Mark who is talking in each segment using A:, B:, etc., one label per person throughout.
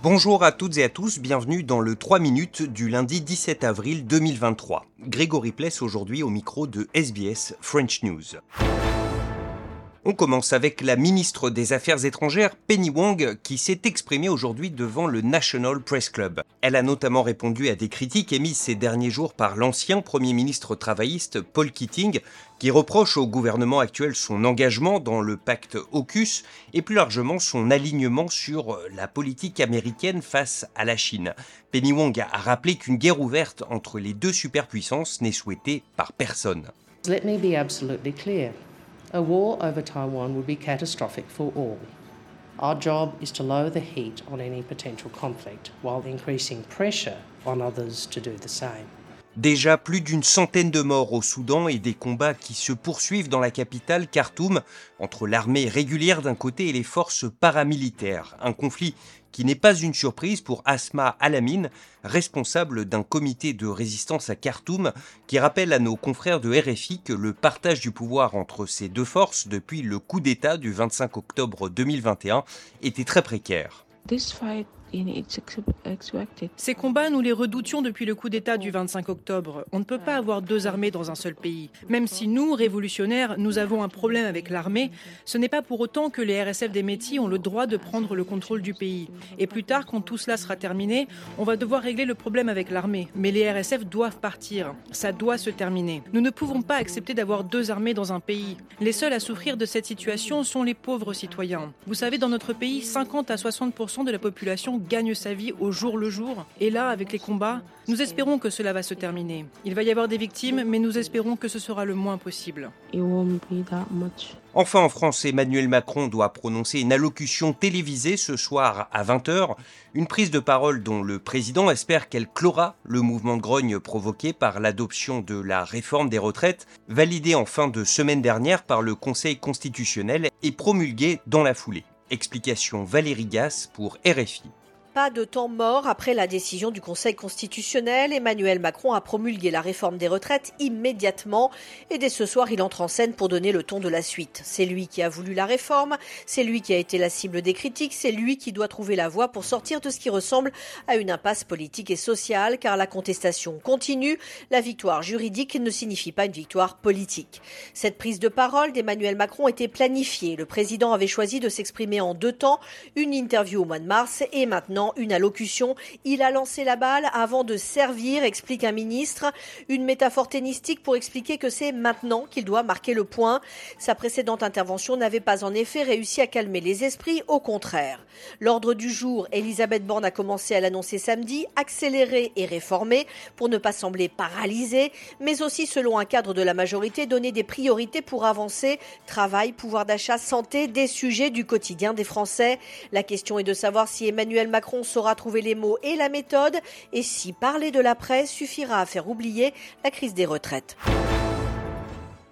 A: Bonjour à toutes et à tous, bienvenue dans le 3 minutes du lundi 17 avril 2023. Grégory Pless aujourd'hui au micro de SBS French News. On commence avec la ministre des Affaires étrangères, Penny Wong, qui s'est exprimée aujourd'hui devant le National Press Club. Elle a notamment répondu à des critiques émises ces derniers jours par l'ancien Premier ministre travailliste Paul Keating, qui reproche au gouvernement actuel son engagement dans le pacte AUKUS et plus largement son alignement sur la politique américaine face à la Chine. Penny Wong a rappelé qu'une guerre ouverte entre les deux superpuissances n'est souhaitée par personne.
B: Let me be absolutely clear. A war over Taiwan would be catastrophic for all. Our job is to lower the heat on any potential conflict while increasing pressure on others to do the same.
A: Déjà plus d'une centaine de morts au Soudan et des combats qui se poursuivent dans la capitale Khartoum entre l'armée régulière d'un côté et les forces paramilitaires. Un conflit qui n'est pas une surprise pour Asma Alamine, responsable d'un comité de résistance à Khartoum, qui rappelle à nos confrères de RFI que le partage du pouvoir entre ces deux forces depuis le coup d'État du 25 octobre 2021 était très précaire.
C: Ces combats, nous les redoutions depuis le coup d'État du 25 octobre. On ne peut pas avoir deux armées dans un seul pays. Même si nous, révolutionnaires, nous avons un problème avec l'armée, ce n'est pas pour autant que les RSF des métiers ont le droit de prendre le contrôle du pays. Et plus tard, quand tout cela sera terminé, on va devoir régler le problème avec l'armée. Mais les RSF doivent partir. Ça doit se terminer. Nous ne pouvons pas accepter d'avoir deux armées dans un pays. Les seuls à souffrir de cette situation sont les pauvres citoyens. Vous savez, dans notre pays, 50 à 60% de la population gagne sa vie au jour le jour. Et là, avec les combats, nous espérons que cela va se terminer. Il va y avoir des victimes, mais nous espérons que ce sera le moins possible.
A: Enfin, en France, Emmanuel Macron doit prononcer une allocution télévisée ce soir à 20h, une prise de parole dont le président espère qu'elle clora le mouvement grogne provoqué par l'adoption de la réforme des retraites, validée en fin de semaine dernière par le Conseil constitutionnel et promulguée dans la foulée. Explication Valérie Gas pour RFI.
D: Pas de temps mort après la décision du Conseil constitutionnel. Emmanuel Macron a promulgué la réforme des retraites immédiatement et dès ce soir, il entre en scène pour donner le ton de la suite. C'est lui qui a voulu la réforme, c'est lui qui a été la cible des critiques, c'est lui qui doit trouver la voie pour sortir de ce qui ressemble à une impasse politique et sociale car la contestation continue. La victoire juridique ne signifie pas une victoire politique. Cette prise de parole d'Emmanuel Macron était planifiée. Le président avait choisi de s'exprimer en deux temps, une interview au mois de mars et maintenant une allocution. Il a lancé la balle avant de servir, explique un ministre. Une métaphore tennistique pour expliquer que c'est maintenant qu'il doit marquer le point. Sa précédente intervention n'avait pas en effet réussi à calmer les esprits, au contraire. L'ordre du jour, Elisabeth Borne a commencé à l'annoncer samedi, accéléré et réformé pour ne pas sembler paralysé, mais aussi selon un cadre de la majorité donner des priorités pour avancer, travail, pouvoir d'achat, santé, des sujets du quotidien des Français. La question est de savoir si Emmanuel Macron saura trouver les mots et la méthode, et si parler de la presse suffira à faire oublier la crise des retraites.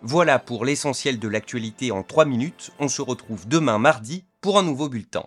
A: Voilà pour l'essentiel de l'actualité en 3 minutes. On se retrouve demain mardi pour un nouveau bulletin.